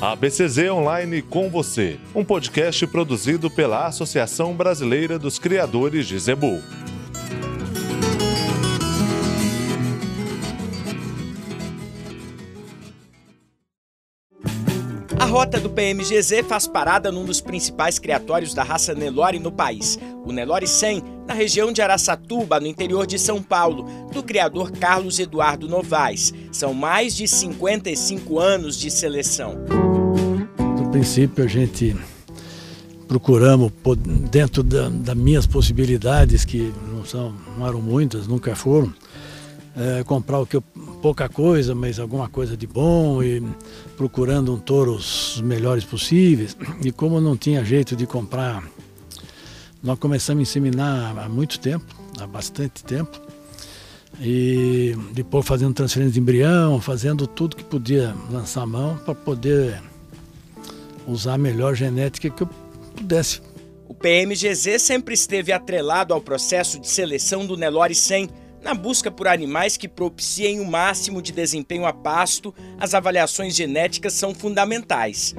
A BCZ Online com você, um podcast produzido pela Associação Brasileira dos Criadores de Zebu. A rota do PMGZ faz parada num dos principais criatórios da raça Nelore no país, o Nelore 100, na região de Araçatuba, no interior de São Paulo, do criador Carlos Eduardo Novaes. São mais de 55 anos de seleção. Princípio, a gente procuramos, dentro das da minhas possibilidades, que não, são, não eram muitas, nunca foram, é, comprar o que eu, pouca coisa, mas alguma coisa de bom e procurando um touro os melhores possíveis. E como não tinha jeito de comprar, nós começamos a inseminar há muito tempo, há bastante tempo. E depois fazendo transferência de embrião, fazendo tudo que podia lançar a mão para poder usar a melhor genética que eu pudesse. O PMGZ sempre esteve atrelado ao processo de seleção do Nelore 100, na busca por animais que propiciem o máximo de desempenho a pasto, as avaliações genéticas são fundamentais.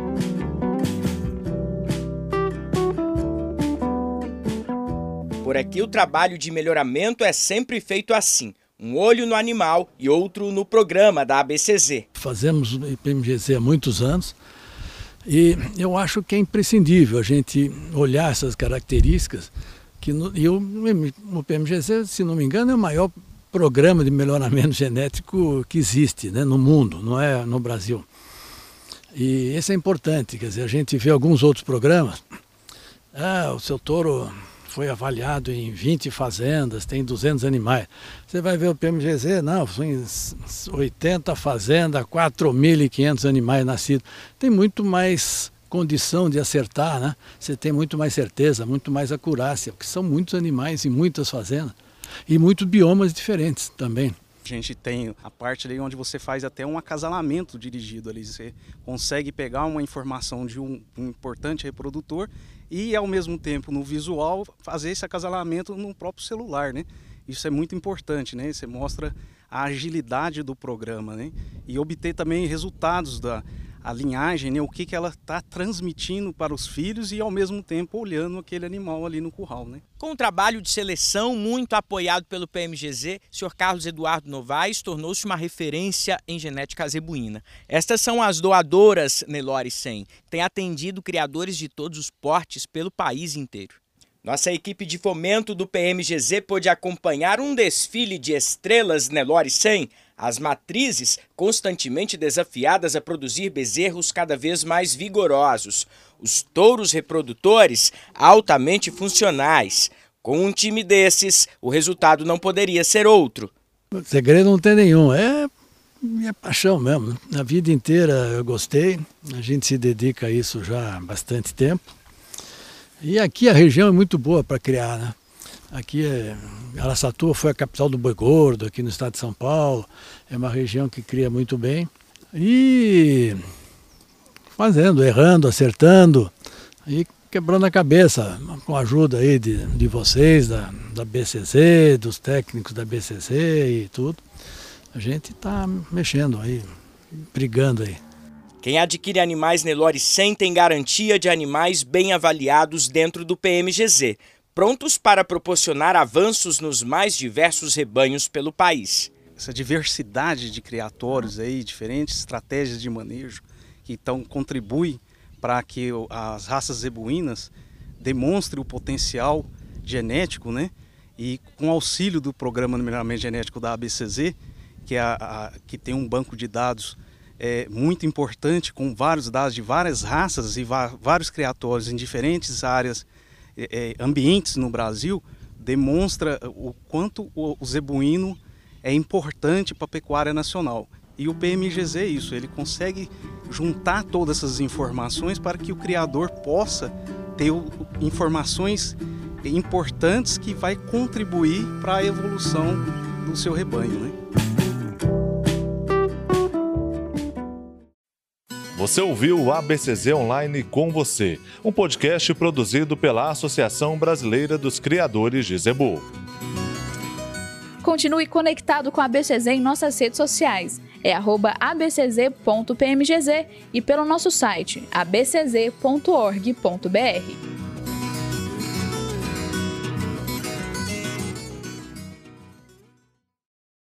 Por aqui, o trabalho de melhoramento é sempre feito assim: um olho no animal e outro no programa da ABCZ. Fazemos o IPMGZ há muitos anos e eu acho que é imprescindível a gente olhar essas características que no, e o, o se não me engano, é o maior programa de melhoramento genético que existe né, no mundo, não é no Brasil. E isso é importante, quer dizer, a gente vê alguns outros programas, ah, o seu touro foi avaliado em 20 fazendas, tem 200 animais. Você vai ver o PMGZ, não, são 80 fazendas, 4.500 animais nascidos. Tem muito mais condição de acertar, né? Você tem muito mais certeza, muito mais acurácia, porque são muitos animais em muitas fazendas e muitos biomas diferentes também. A gente tem a parte ali onde você faz até um acasalamento dirigido ali. Você consegue pegar uma informação de um, um importante reprodutor e, ao mesmo tempo, no visual, fazer esse acasalamento no próprio celular, né? Isso é muito importante, né? Você mostra a agilidade do programa, né? E obter também resultados da, a linhagem, né, o que, que ela está transmitindo para os filhos e ao mesmo tempo olhando aquele animal ali no curral. Né? Com o trabalho de seleção muito apoiado pelo PMGZ, o Sr. Carlos Eduardo Novaes tornou-se uma referência em genética zebuína. Estas são as doadoras Nelore 100, que têm atendido criadores de todos os portes pelo país inteiro. Nossa equipe de fomento do PMGZ pôde acompanhar um desfile de estrelas Nelore 100 as matrizes constantemente desafiadas a produzir bezerros cada vez mais vigorosos, os touros reprodutores altamente funcionais. Com um time desses, o resultado não poderia ser outro. O segredo não tem nenhum, é minha paixão mesmo. A vida inteira eu gostei, a gente se dedica a isso já há bastante tempo. E aqui a região é muito boa para criar, né? Aqui é, Araçatuba foi a capital do boi gordo, aqui no estado de São Paulo. É uma região que cria muito bem. E fazendo, errando, acertando e quebrando a cabeça com a ajuda aí de, de vocês, da, da BCC, dos técnicos da BCC e tudo. A gente está mexendo aí, brigando aí. Quem adquire animais Nelore 100 tem garantia de animais bem avaliados dentro do PMGZ prontos para proporcionar avanços nos mais diversos rebanhos pelo país. Essa diversidade de criatórios aí, diferentes estratégias de manejo que então contribuem para que as raças zebuínas demonstrem o potencial genético, né? E com auxílio do programa de melhoramento genético da ABCZ, que, é a, a, que tem um banco de dados é, muito importante com vários dados de várias raças e vários criatórios em diferentes áreas é, ambientes no Brasil demonstra o quanto o, o zebuíno é importante para a pecuária nacional. E o PMGZ é isso, ele consegue juntar todas essas informações para que o criador possa ter informações importantes que vai contribuir para a evolução do seu rebanho. Né? Você ouviu o ABCZ Online com você, um podcast produzido pela Associação Brasileira dos Criadores de Zebu. Continue conectado com a ABCZ em nossas redes sociais. é abcz.pmgz e pelo nosso site abcz.org.br.